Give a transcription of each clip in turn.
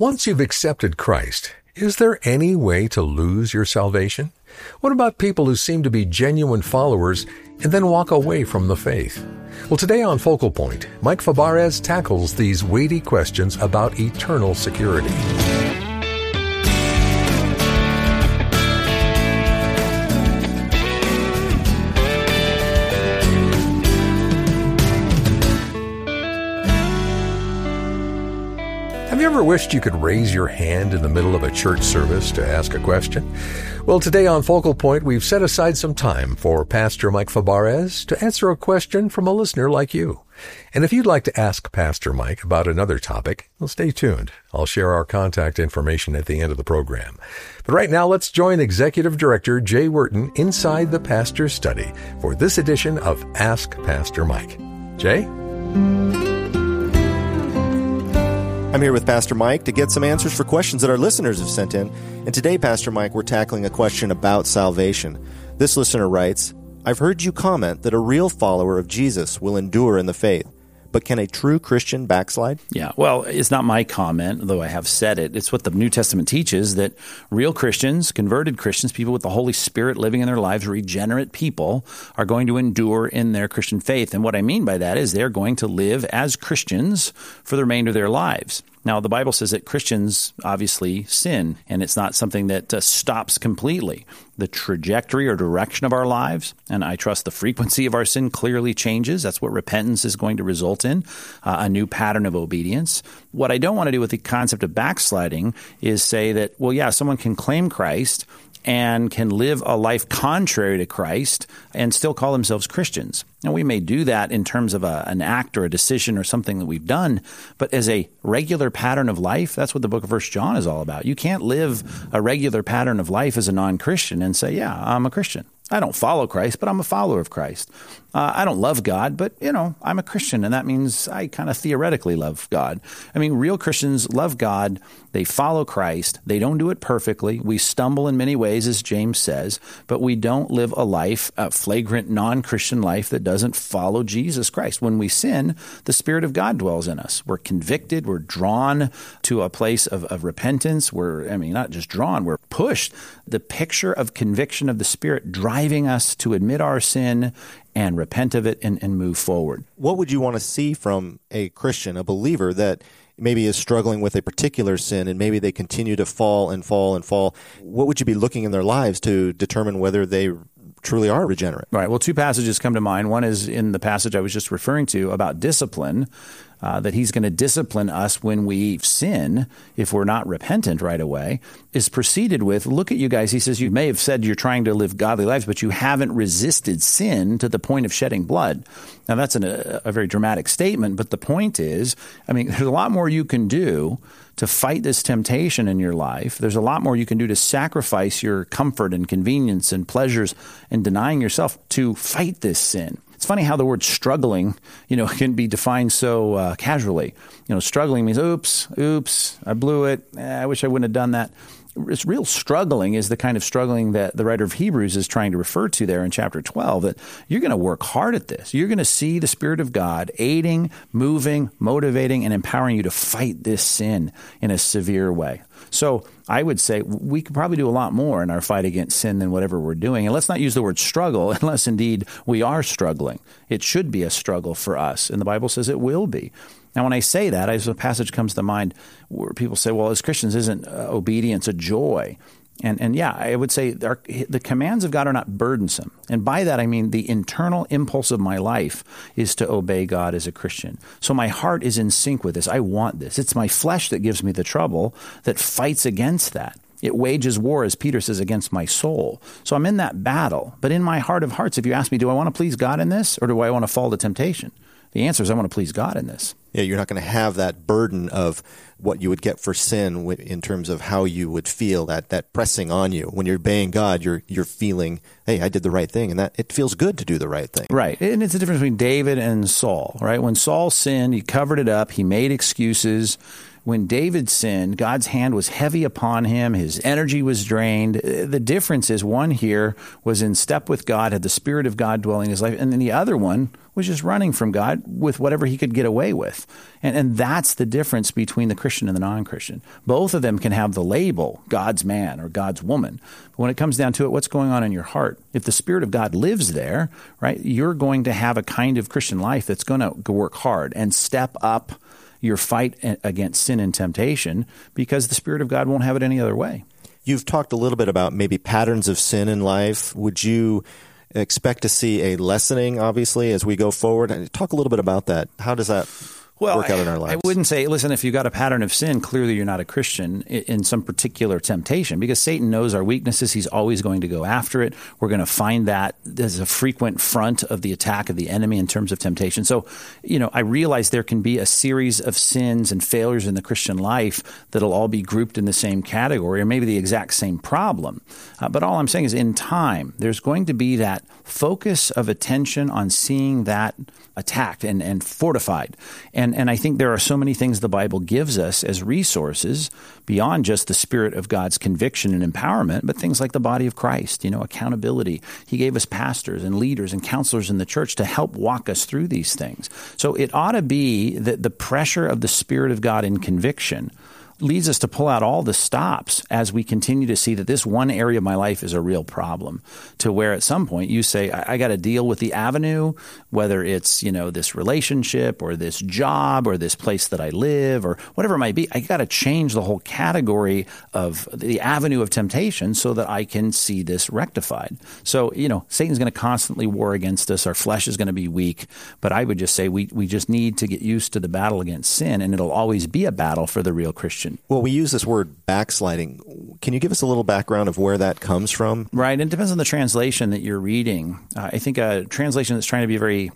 Once you've accepted Christ, is there any way to lose your salvation? What about people who seem to be genuine followers and then walk away from the faith? Well, today on Focal Point, Mike Fabarez tackles these weighty questions about eternal security. Ever wished you could raise your hand in the middle of a church service to ask a question? Well, today on Focal Point, we've set aside some time for Pastor Mike Fabarez to answer a question from a listener like you. And if you'd like to ask Pastor Mike about another topic, well, stay tuned. I'll share our contact information at the end of the program. But right now, let's join Executive Director Jay Wharton inside the Pastor's Study for this edition of Ask Pastor Mike. Jay? I'm here with Pastor Mike to get some answers for questions that our listeners have sent in. And today, Pastor Mike, we're tackling a question about salvation. This listener writes I've heard you comment that a real follower of Jesus will endure in the faith. But can a true Christian backslide? Yeah, well, it's not my comment, though I have said it. It's what the New Testament teaches that real Christians, converted Christians, people with the Holy Spirit living in their lives, regenerate people, are going to endure in their Christian faith. And what I mean by that is they're going to live as Christians for the remainder of their lives. Now, the Bible says that Christians obviously sin, and it's not something that uh, stops completely. The trajectory or direction of our lives, and I trust the frequency of our sin clearly changes. That's what repentance is going to result in uh, a new pattern of obedience. What I don't want to do with the concept of backsliding is say that, well, yeah, someone can claim Christ and can live a life contrary to Christ and still call themselves Christians. Now, we may do that in terms of a, an act or a decision or something that we've done, but as a regular pattern of life, that's what the book of First John is all about. You can't live a regular pattern of life as a non Christian and say, Yeah, I'm a Christian. I don't follow Christ, but I'm a follower of Christ. Uh, I don't love God, but you know, I'm a Christian, and that means I kind of theoretically love God. I mean, real Christians love God. They follow Christ. They don't do it perfectly. We stumble in many ways, as James says, but we don't live a life, a flagrant non-Christian life that doesn't follow Jesus Christ. When we sin, the Spirit of God dwells in us. We're convicted. We're drawn to a place of, of repentance. We're, I mean, not just drawn. We're pushed. The picture of conviction of the Spirit driving us to admit our sin and repent of it and, and move forward. What would you want to see from a Christian, a believer that maybe is struggling with a particular sin and maybe they continue to fall and fall and fall? What would you be looking in their lives to determine whether they truly are regenerate. Right. Well, two passages come to mind. One is in the passage I was just referring to about discipline, uh, that he's going to discipline us when we sin if we're not repentant right away, is preceded with look at you guys. He says, You may have said you're trying to live godly lives, but you haven't resisted sin to the point of shedding blood. Now, that's an, a, a very dramatic statement, but the point is, I mean, there's a lot more you can do to fight this temptation in your life. There's a lot more you can do to sacrifice your comfort and convenience and pleasures and denying yourself to fight this sin. It's funny how the word struggling, you know, can be defined so uh, casually. You know, struggling means, oops, oops, I blew it. Eh, I wish I wouldn't have done that it's real struggling is the kind of struggling that the writer of Hebrews is trying to refer to there in chapter 12 that you're going to work hard at this. You're going to see the spirit of God aiding, moving, motivating and empowering you to fight this sin in a severe way. So, I would say we could probably do a lot more in our fight against sin than whatever we're doing. And let's not use the word struggle unless indeed we are struggling. It should be a struggle for us, and the Bible says it will be. Now, when I say that, a passage comes to mind where people say, well, as Christians, isn't uh, obedience a joy? And, and yeah, I would say our, the commands of God are not burdensome. And by that, I mean the internal impulse of my life is to obey God as a Christian. So my heart is in sync with this. I want this. It's my flesh that gives me the trouble that fights against that. It wages war, as Peter says, against my soul. So I'm in that battle. But in my heart of hearts, if you ask me, do I want to please God in this or do I want to fall to temptation? The answer is I want to please God in this. Yeah, you're not going to have that burden of what you would get for sin in terms of how you would feel that that pressing on you when you're obeying God. You're you're feeling, hey, I did the right thing, and that it feels good to do the right thing. Right, and it's the difference between David and Saul. Right, when Saul sinned, he covered it up. He made excuses when David sinned, God's hand was heavy upon him. His energy was drained. Uh, the difference is one here was in step with God, had the Spirit of God dwelling in his life, and then the other one was just running from God with whatever he could get away with. And, and that's the difference between the Christian and the non Christian. Both of them can have the label God's man or God's woman. But when it comes down to it, what's going on in your heart? If the Spirit of God lives there, right, you're going to have a kind of Christian life that's going to work hard and step up your fight against sin and temptation because the Spirit of God won't have it any other way. You've talked a little bit about maybe patterns of sin in life. Would you expect to see a lessening, obviously, as we go forward? Talk a little bit about that. How does that well, work out in our lives? I wouldn't say, listen, if you've got a pattern of sin, clearly you're not a Christian in some particular temptation because Satan knows our weaknesses. He's always going to go after it. We're going to find that as a frequent front of the attack of the enemy in terms of temptation. So, you know, I realize there can be a series of sins and failures in the Christian life that'll all be grouped in the same category or maybe the exact same problem. Uh, but all I'm saying is in time, there's going to be that focus of attention on seeing that attacked and, and fortified. And, and I think there are so many things the Bible gives us as resources beyond just the spirit of God's conviction and empowerment, but things like the body of Christ, you know, accountability. He gave us pastors and leaders and counselors in the church to help walk us through these things. So it ought to be that the pressure of the Spirit of God in conviction leads us to pull out all the stops as we continue to see that this one area of my life is a real problem to where at some point you say I, I got to deal with the avenue whether it's you know this relationship or this job or this place that I live or whatever it might be I got to change the whole category of the avenue of temptation so that I can see this rectified. So you know Satan's going to constantly war against us. Our flesh is going to be weak. But I would just say we we just need to get used to the battle against sin and it'll always be a battle for the real Christian well, we use this word backsliding. Can you give us a little background of where that comes from? Right. It depends on the translation that you're reading. Uh, I think a translation that's trying to be very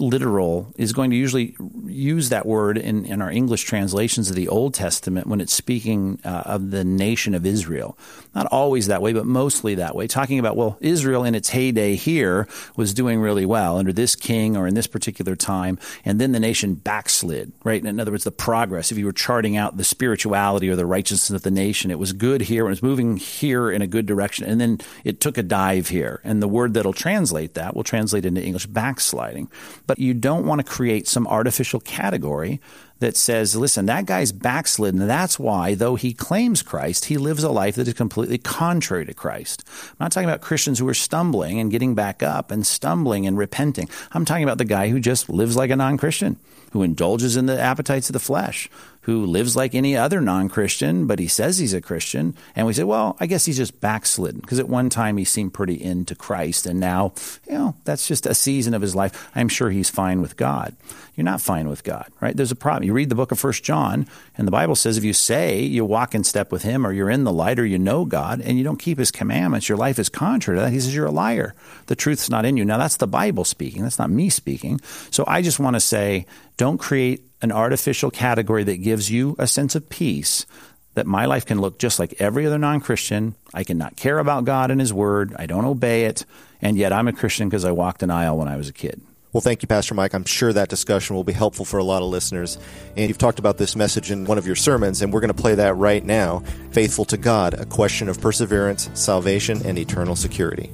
literal is going to usually use that word in, in our English translations of the Old Testament when it's speaking uh, of the nation of Israel. Not always that way, but mostly that way. Talking about, well, Israel in its heyday here was doing really well under this king or in this particular time, and then the nation backslid, right? In other words, the progress. If you were charting out the spirituality or the righteousness of the nation, it was good here and it was moving here in a good direction, and then it took a dive here. And the word that'll translate that will translate into English backsliding. But you don't want to create some artificial category that says, listen, that guy's backslidden. That's why, though he claims Christ, he lives a life that is completely contrary to Christ. I'm not talking about Christians who are stumbling and getting back up and stumbling and repenting. I'm talking about the guy who just lives like a non Christian, who indulges in the appetites of the flesh, who lives like any other non Christian, but he says he's a Christian. And we say, well, I guess he's just backslidden because at one time he seemed pretty into Christ. And now, you know, that's just a season of his life. I'm sure he's fine with God. You're not fine with God, right? There's a problem. You read the book of First John, and the Bible says if you say you walk in step with him or you're in the light or you know God and you don't keep his commandments, your life is contrary to that. He says you're a liar. The truth's not in you. Now, that's the Bible speaking. That's not me speaking. So I just want to say don't create an artificial category that gives you a sense of peace that my life can look just like every other non Christian. I cannot care about God and His Word. I don't obey it. And yet I'm a Christian because I walked an aisle when I was a kid. Well, thank you, Pastor Mike. I'm sure that discussion will be helpful for a lot of listeners. And you've talked about this message in one of your sermons, and we're going to play that right now Faithful to God, a question of perseverance, salvation, and eternal security.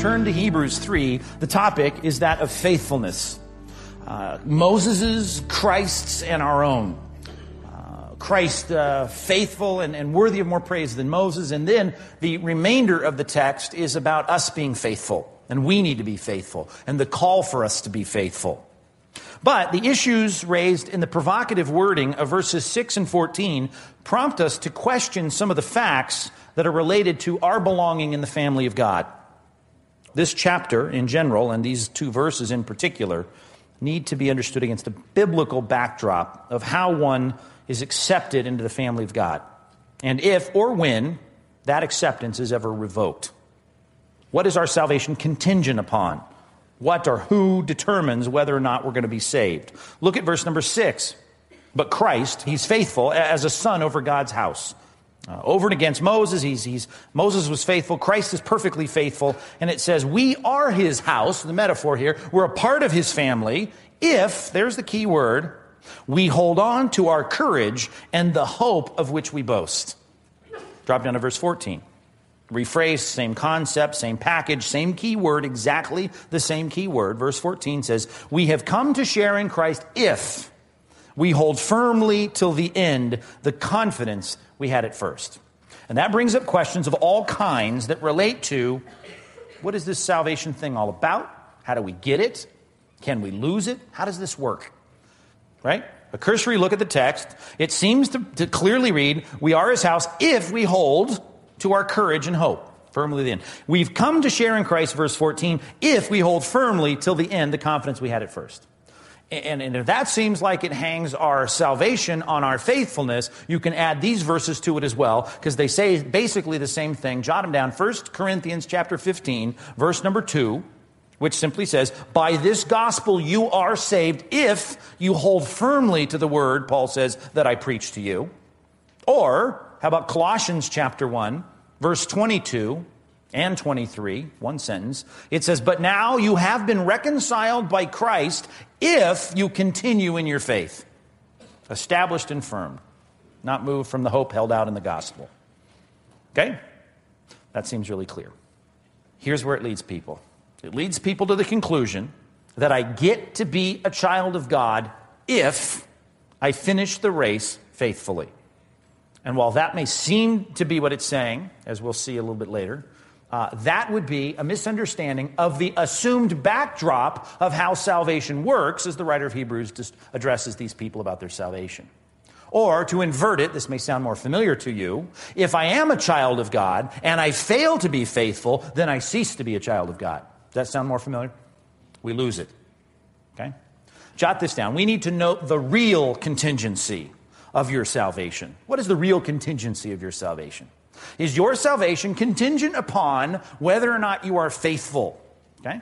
Turn to Hebrews 3, the topic is that of faithfulness. Uh, Moses's, Christ's, and our own. Uh, Christ uh, faithful and, and worthy of more praise than Moses. And then the remainder of the text is about us being faithful. And we need to be faithful. And the call for us to be faithful. But the issues raised in the provocative wording of verses 6 and 14 prompt us to question some of the facts that are related to our belonging in the family of God. This chapter in general, and these two verses in particular, need to be understood against the biblical backdrop of how one is accepted into the family of God. And if or when that acceptance is ever revoked. What is our salvation contingent upon? What or who determines whether or not we're going to be saved? Look at verse number six. But Christ, he's faithful as a son over God's house. Uh, over and against Moses, he's, he's, Moses was faithful. Christ is perfectly faithful. And it says, We are his house, the metaphor here. We're a part of his family if, there's the key word, we hold on to our courage and the hope of which we boast. Drop down to verse 14. rephrased, same concept, same package, same key word, exactly the same key word. Verse 14 says, We have come to share in Christ if we hold firmly till the end the confidence we had it first. And that brings up questions of all kinds that relate to what is this salvation thing all about? How do we get it? Can we lose it? How does this work? Right? A cursory look at the text, it seems to, to clearly read, We are his house if we hold to our courage and hope firmly to the end. We've come to share in Christ, verse 14, if we hold firmly till the end the confidence we had at first. And, and, if that seems like it hangs our salvation on our faithfulness, you can add these verses to it as well, because they say basically the same thing. Jot them down. 1 Corinthians chapter 15, verse number 2, which simply says, By this gospel you are saved if you hold firmly to the word, Paul says, that I preach to you. Or, how about Colossians chapter 1, verse 22 and 23, one sentence. It says, But now you have been reconciled by Christ if you continue in your faith, established and firm, not moved from the hope held out in the gospel. Okay? That seems really clear. Here's where it leads people it leads people to the conclusion that I get to be a child of God if I finish the race faithfully. And while that may seem to be what it's saying, as we'll see a little bit later, uh, that would be a misunderstanding of the assumed backdrop of how salvation works, as the writer of Hebrews just addresses these people about their salvation. Or to invert it, this may sound more familiar to you. If I am a child of God and I fail to be faithful, then I cease to be a child of God. Does that sound more familiar? We lose it. Okay? Jot this down. We need to note the real contingency of your salvation. What is the real contingency of your salvation? Is your salvation contingent upon whether or not you are faithful? Okay?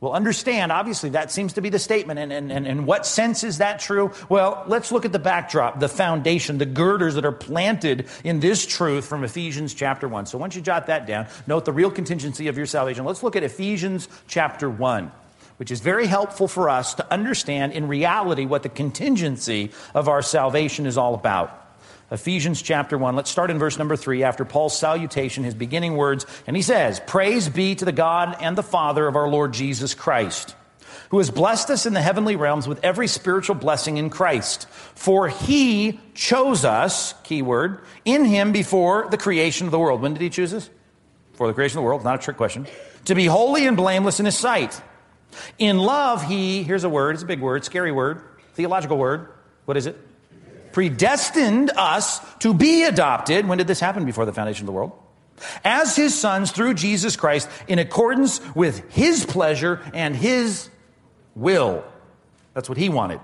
Well, understand, obviously, that seems to be the statement. And, in what sense is that true? Well, let's look at the backdrop, the foundation, the girders that are planted in this truth from Ephesians chapter 1. So once you jot that down, note the real contingency of your salvation. Let's look at Ephesians chapter 1, which is very helpful for us to understand in reality what the contingency of our salvation is all about. Ephesians chapter 1. Let's start in verse number 3 after Paul's salutation, his beginning words. And he says, Praise be to the God and the Father of our Lord Jesus Christ, who has blessed us in the heavenly realms with every spiritual blessing in Christ. For he chose us, keyword, in him before the creation of the world. When did he choose us? For the creation of the world. Not a trick question. To be holy and blameless in his sight. In love, he, here's a word, it's a big word, scary word, theological word. What is it? Predestined us to be adopted. When did this happen? Before the foundation of the world. As his sons through Jesus Christ in accordance with his pleasure and his will. That's what he wanted.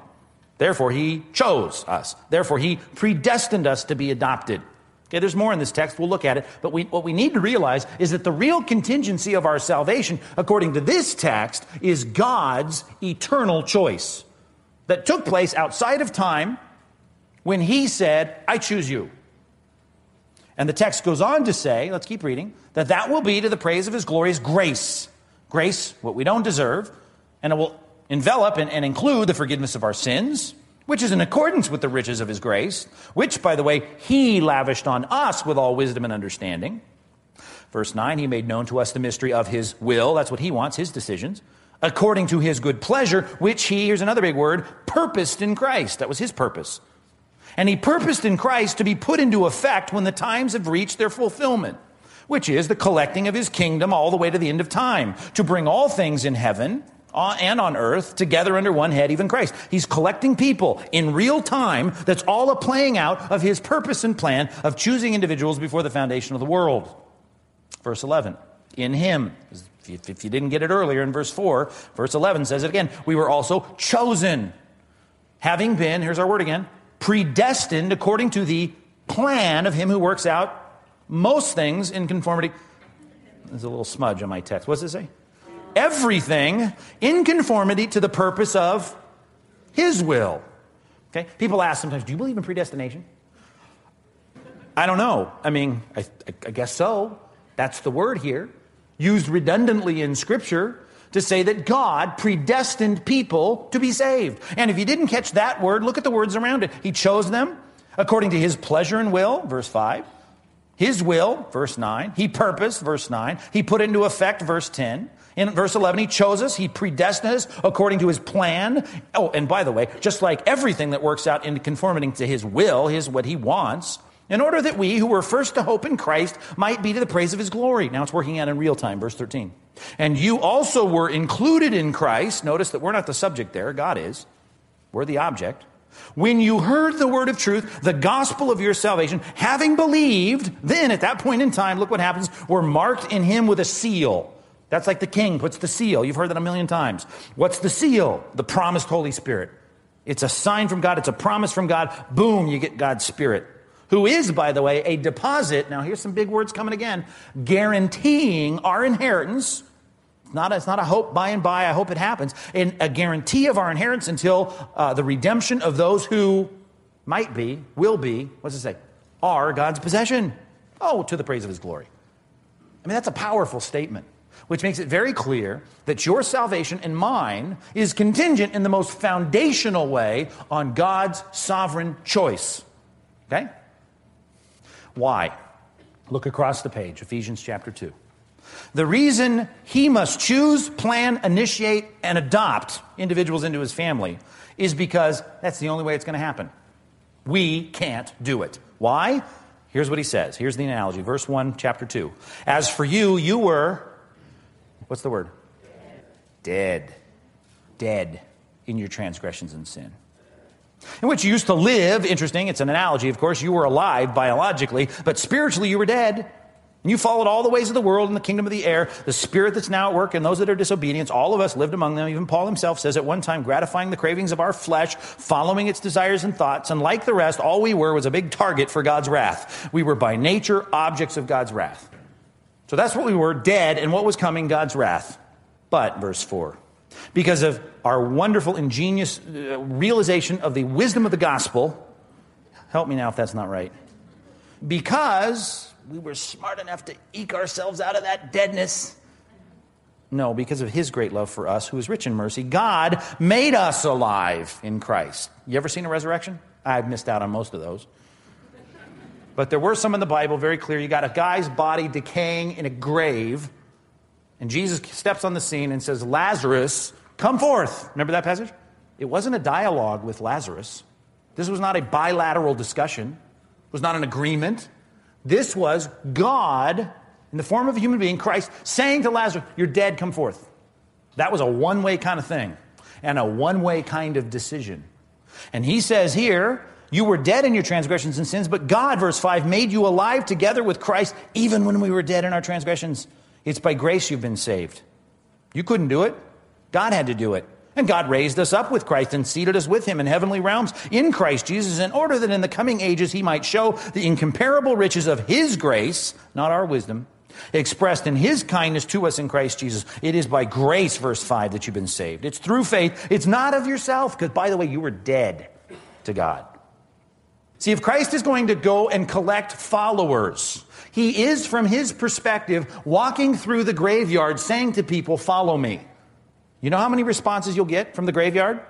Therefore, he chose us. Therefore, he predestined us to be adopted. Okay, there's more in this text. We'll look at it. But we, what we need to realize is that the real contingency of our salvation, according to this text, is God's eternal choice that took place outside of time when he said, I choose you. And the text goes on to say, let's keep reading, that that will be to the praise of his glorious grace. Grace, what we don't deserve, and it will envelop and, and include the forgiveness of our sins, which is in accordance with the riches of his grace, which, by the way, he lavished on us with all wisdom and understanding. Verse 9, he made known to us the mystery of his will. That's what he wants, his decisions. According to his good pleasure, which he, here's another big word, purposed in Christ. That was his purpose and he purposed in Christ to be put into effect when the times have reached their fulfillment, which is the collecting of his kingdom all the way to the end of time, to bring all things in heaven uh, and on earth together under one head, even Christ. He's collecting people in real time. That's all a playing out of his purpose and plan of choosing individuals before the foundation of the world. Verse 11, in him. If you didn't get it earlier in verse 4, verse 11 says it again. We were also chosen, having been, here's our word again, predestined according to the plan of him who works out most things in conformity. There's a little smudge on my text. What does it say? Everything in conformity to the purpose of his will. Okay? People ask sometimes, do you believe in predestination? I don't know. I mean, I, I guess so. That's the word here. Used redundantly in Scripture to say that God predestined people to be saved. And if you didn't catch that word, look at the words around it. He chose them according to his pleasure and will, verse 5. His will, verse 9. He purposed, verse 9. He put into effect, verse 10. In verse 11, he chose us. He predestined us according to his plan. Oh, and by the way, just like everything that works out in conformity to his will, his what he wants, in order that we who were first to hope in Christ might be to the praise of his glory. Now it's working out in real time, verse 13. And you also were included in Christ. Notice that we're not the subject there, God is. We're the object. When you heard the word of truth, the gospel of your salvation, having believed, then at that point in time, look what happens. We're marked in him with a seal. That's like the king puts the seal. You've heard that a million times. What's the seal? The promised Holy Spirit. It's a sign from God, it's a promise from God. Boom, you get God's Spirit who is, by the way, a deposit. Now, here's some big words coming again guaranteeing our inheritance. It's not, a, it's not a hope by and by, I hope it happens. And a guarantee of our inheritance until uh, the redemption of those who might be, will be, what's it say? Are God's possession. Oh, to the praise of his glory. I mean, that's a powerful statement, which makes it very clear that your salvation and mine is contingent in the most foundational way on God's sovereign choice. Okay? Why? Look across the page, Ephesians chapter 2. The reason he must choose, plan, initiate, and adopt individuals into his family is because that's the only way it's going to happen. We can't do it. Why? Here's what he says. Here's the analogy. Verse 1, chapter 2. As for you, you were, what's the word? Dead. Dead in your transgressions and sin in which you used to live. Interesting, it's an analogy, of course. You were alive biologically, but spiritually you were dead. And you followed all the ways of the world and the kingdom of the air, the spirit that's now at work, and those that are disobedient. All of us lived among them. Even Paul himself says at one time, gratifying the cravings of our flesh, following its desires and thoughts. And like the rest, all we were was a big target for God's wrath. We were by nature objects of God's wrath. So that's what we were, dead, and what was coming, God's wrath. But, verse 4, because of our wonderful, ingenious uh, realization of the wisdom of the gospel. Help me now if that's not right. Because we were smart enough to eke ourselves out of that deadness. No, because of his great love for us, who is rich in mercy, God made us alive in Christ. You ever seen a resurrection? I've missed out on most of those. But there were some in the Bible very clear. You got a guy's body decaying in a grave, and Jesus steps on the scene and says, Lazarus, come forth. Remember that passage? It wasn't a dialogue with Lazarus. This was not a bilateral discussion. It was not an agreement. This was God, in the form of a human being, Christ, saying to Lazarus, You're dead, come forth. That was a one way kind of thing and a one way kind of decision. And he says here, You were dead in your transgressions and sins, but God, verse 5, made you alive together with Christ even when we were dead in our transgressions. It's by grace you've been saved. You couldn't do it, God had to do it. And God raised us up with Christ and seated us with him in heavenly realms in Christ Jesus in order that in the coming ages he might show the incomparable riches of his grace, not our wisdom, expressed in his kindness to us in Christ Jesus. It is by grace, verse 5, that you've been saved. It's through faith. It's not of yourself, because by the way, you were dead to God. See, if Christ is going to go and collect followers, he is, from his perspective, walking through the graveyard saying to people, Follow me. You know how many responses you'll get from the graveyard?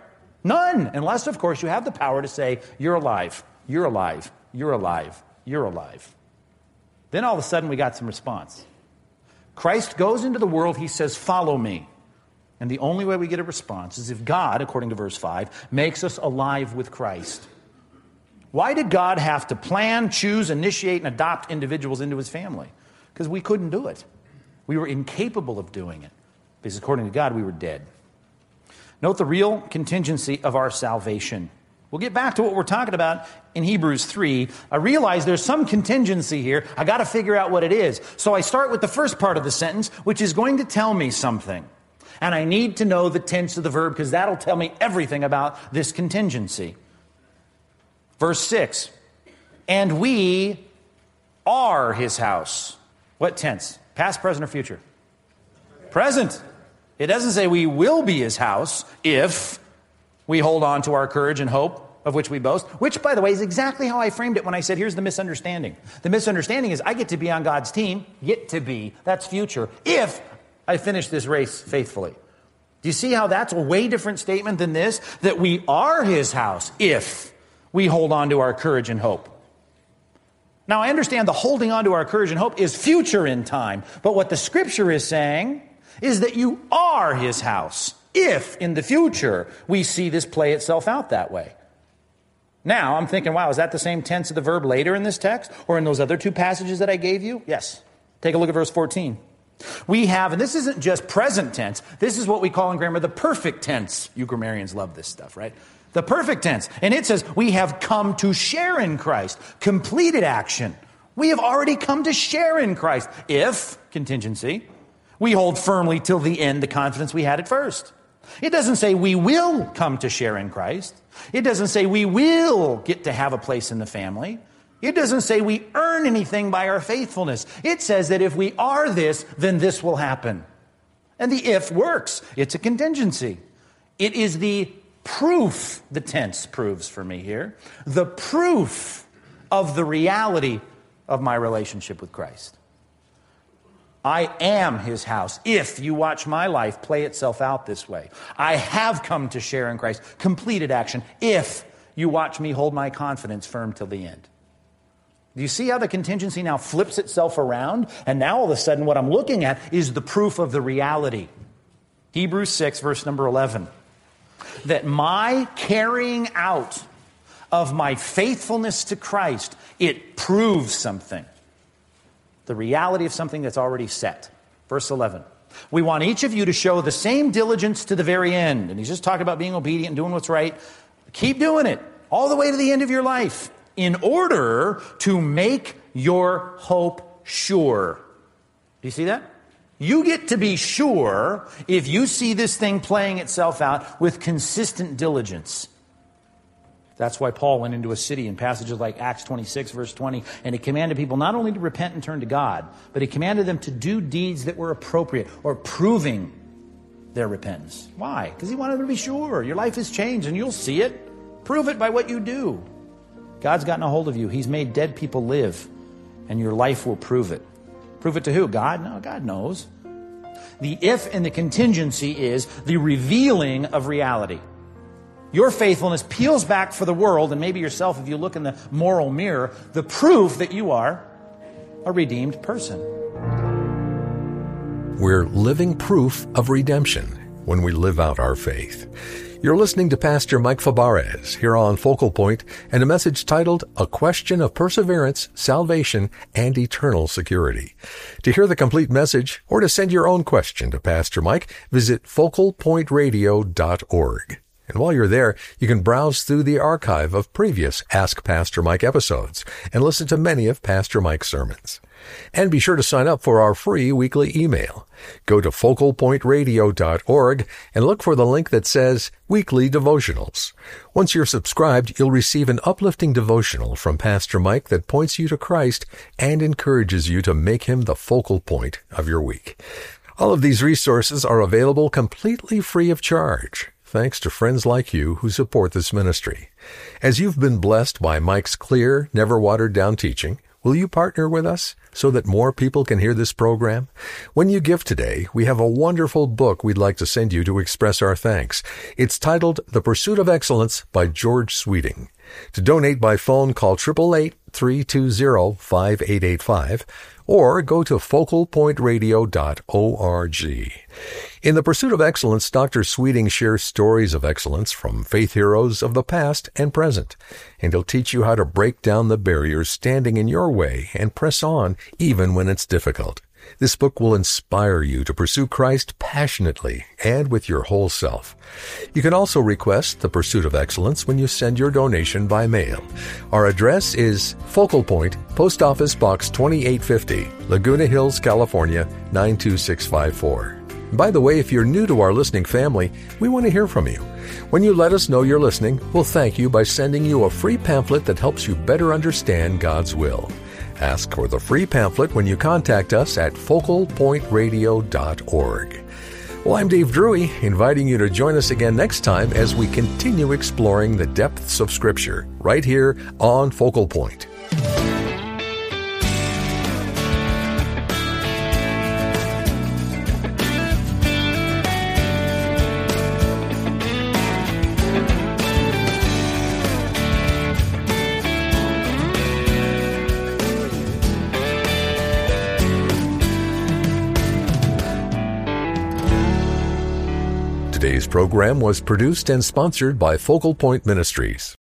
None, unless, of course, you have the power to say, You're alive, you're alive, you're alive, you're alive. Then all of a sudden, we got some response. Christ goes into the world, he says, Follow me. And the only way we get a response is if God, according to verse 5, makes us alive with Christ. Why did God have to plan, choose, initiate, and adopt individuals into his family? Because we couldn't do it. We were incapable of doing it. Because according to God, we were dead. Note the real contingency of our salvation. We'll get back to what we're talking about in Hebrews 3. I realize there's some contingency here. I got to figure out what it is. So I start with the first part of the sentence, which is going to tell me something. And I need to know the tense of the verb because that'll tell me everything about this contingency. Verse 6 And we are his house. What tense? Past, present, or future? Present. It doesn't say we will be his house if we hold on to our courage and hope of which we boast, which, by the way, is exactly how I framed it when I said, here's the misunderstanding. The misunderstanding is I get to be on God's team, get to be, that's future, if I finish this race faithfully. Do you see how that's a way different statement than this? That we are his house if we hold on to our courage and hope. Now, I understand the holding on to our courage and hope is future in time, but what the scripture is saying is that you are his house if in the future we see this play itself out that way. Now, I'm thinking, wow, is that the same tense of the verb later in this text or in those other two passages that I gave you? Yes. Take a look at verse 14. We have, and this isn't just present tense, this is what we call in grammar the perfect tense. You grammarians love this stuff, right? The perfect tense. And it says, we have come to share in Christ. Completed action. We have already come to share in Christ. If, contingency, we hold firmly till the end the confidence we had at first. It doesn't say we will come to share in Christ. It doesn't say we will get to have a place in the family. It doesn't say we earn anything by our faithfulness. It says that if we are this, then this will happen. And the if works. It's a contingency. It is the proof, the tense proves for me here, the proof of the reality of my relationship with Christ. I am his house if you watch my life play itself out this way. I have come to share in Christ. Completed action if you watch me hold my confidence firm till the end. Do you see how the contingency now flips itself around? And now all of a sudden, what I'm looking at is the proof of the reality. Hebrews 6, verse number 11. That my carrying out of my faithfulness to Christ, it proves something the reality of something that's already set. Verse 11. We want each of you to show the same diligence to the very end. And he's just talking about being obedient and doing what's right. Keep doing it all the way to the end of your life in order to make your hope sure. Do you see that? You get to be sure if you see this thing playing itself out with consistent diligence. That's why Paul went into a city in passages like Acts 26, verse 20, and he commanded people not only to repent and turn to God, but he commanded them to do deeds that were appropriate or proving their repentance. Why? Because he wanted them to be sure. Your life has changed and you'll see it. Prove it by what you do. God's gotten a hold of you. He's made dead people live, and your life will prove it. Prove it to who? God? No, God knows. The if and the contingency is the revealing of reality. Your faithfulness peels back for the world, and maybe yourself if you look in the moral mirror, the proof that you are a redeemed person. We're living proof of redemption when we live out our faith. You're listening to Pastor Mike Fabarez here on Focal Point and a message titled A Question of Perseverance, Salvation, and Eternal Security. To hear the complete message or to send your own question to Pastor Mike, visit focalpointradio.org. And while you're there, you can browse through the archive of previous Ask Pastor Mike episodes and listen to many of Pastor Mike's sermons. And be sure to sign up for our free weekly email. Go to focalpointradio.org and look for the link that says Weekly Devotionals. Once you're subscribed, you'll receive an uplifting devotional from Pastor Mike that points you to Christ and encourages you to make him the focal point of your week. All of these resources are available completely free of charge thanks to friends like you who support this ministry. As you've been blessed by Mike's clear, never watered down teaching, will you partner with us so that more people can hear this program? When you give today, we have a wonderful book we'd like to send you to express our thanks. It's titled The Pursuit of Excellence by George Sweeting. To donate by phone, call 888 320 5885 or go to focalpointradio.org. In the pursuit of excellence, Dr. Sweeting shares stories of excellence from faith heroes of the past and present, and he'll teach you how to break down the barriers standing in your way and press on even when it's difficult. This book will inspire you to pursue Christ passionately and with your whole self. You can also request The Pursuit of Excellence when you send your donation by mail. Our address is Focal Point, Post Office Box 2850, Laguna Hills, California 92654. By the way, if you're new to our listening family, we want to hear from you. When you let us know you're listening, we'll thank you by sending you a free pamphlet that helps you better understand God's will. Ask for the free pamphlet when you contact us at focalpointradio.org. Well, I'm Dave Drury, inviting you to join us again next time as we continue exploring the depths of Scripture right here on Focal Point. Program was produced and sponsored by Focal Point Ministries.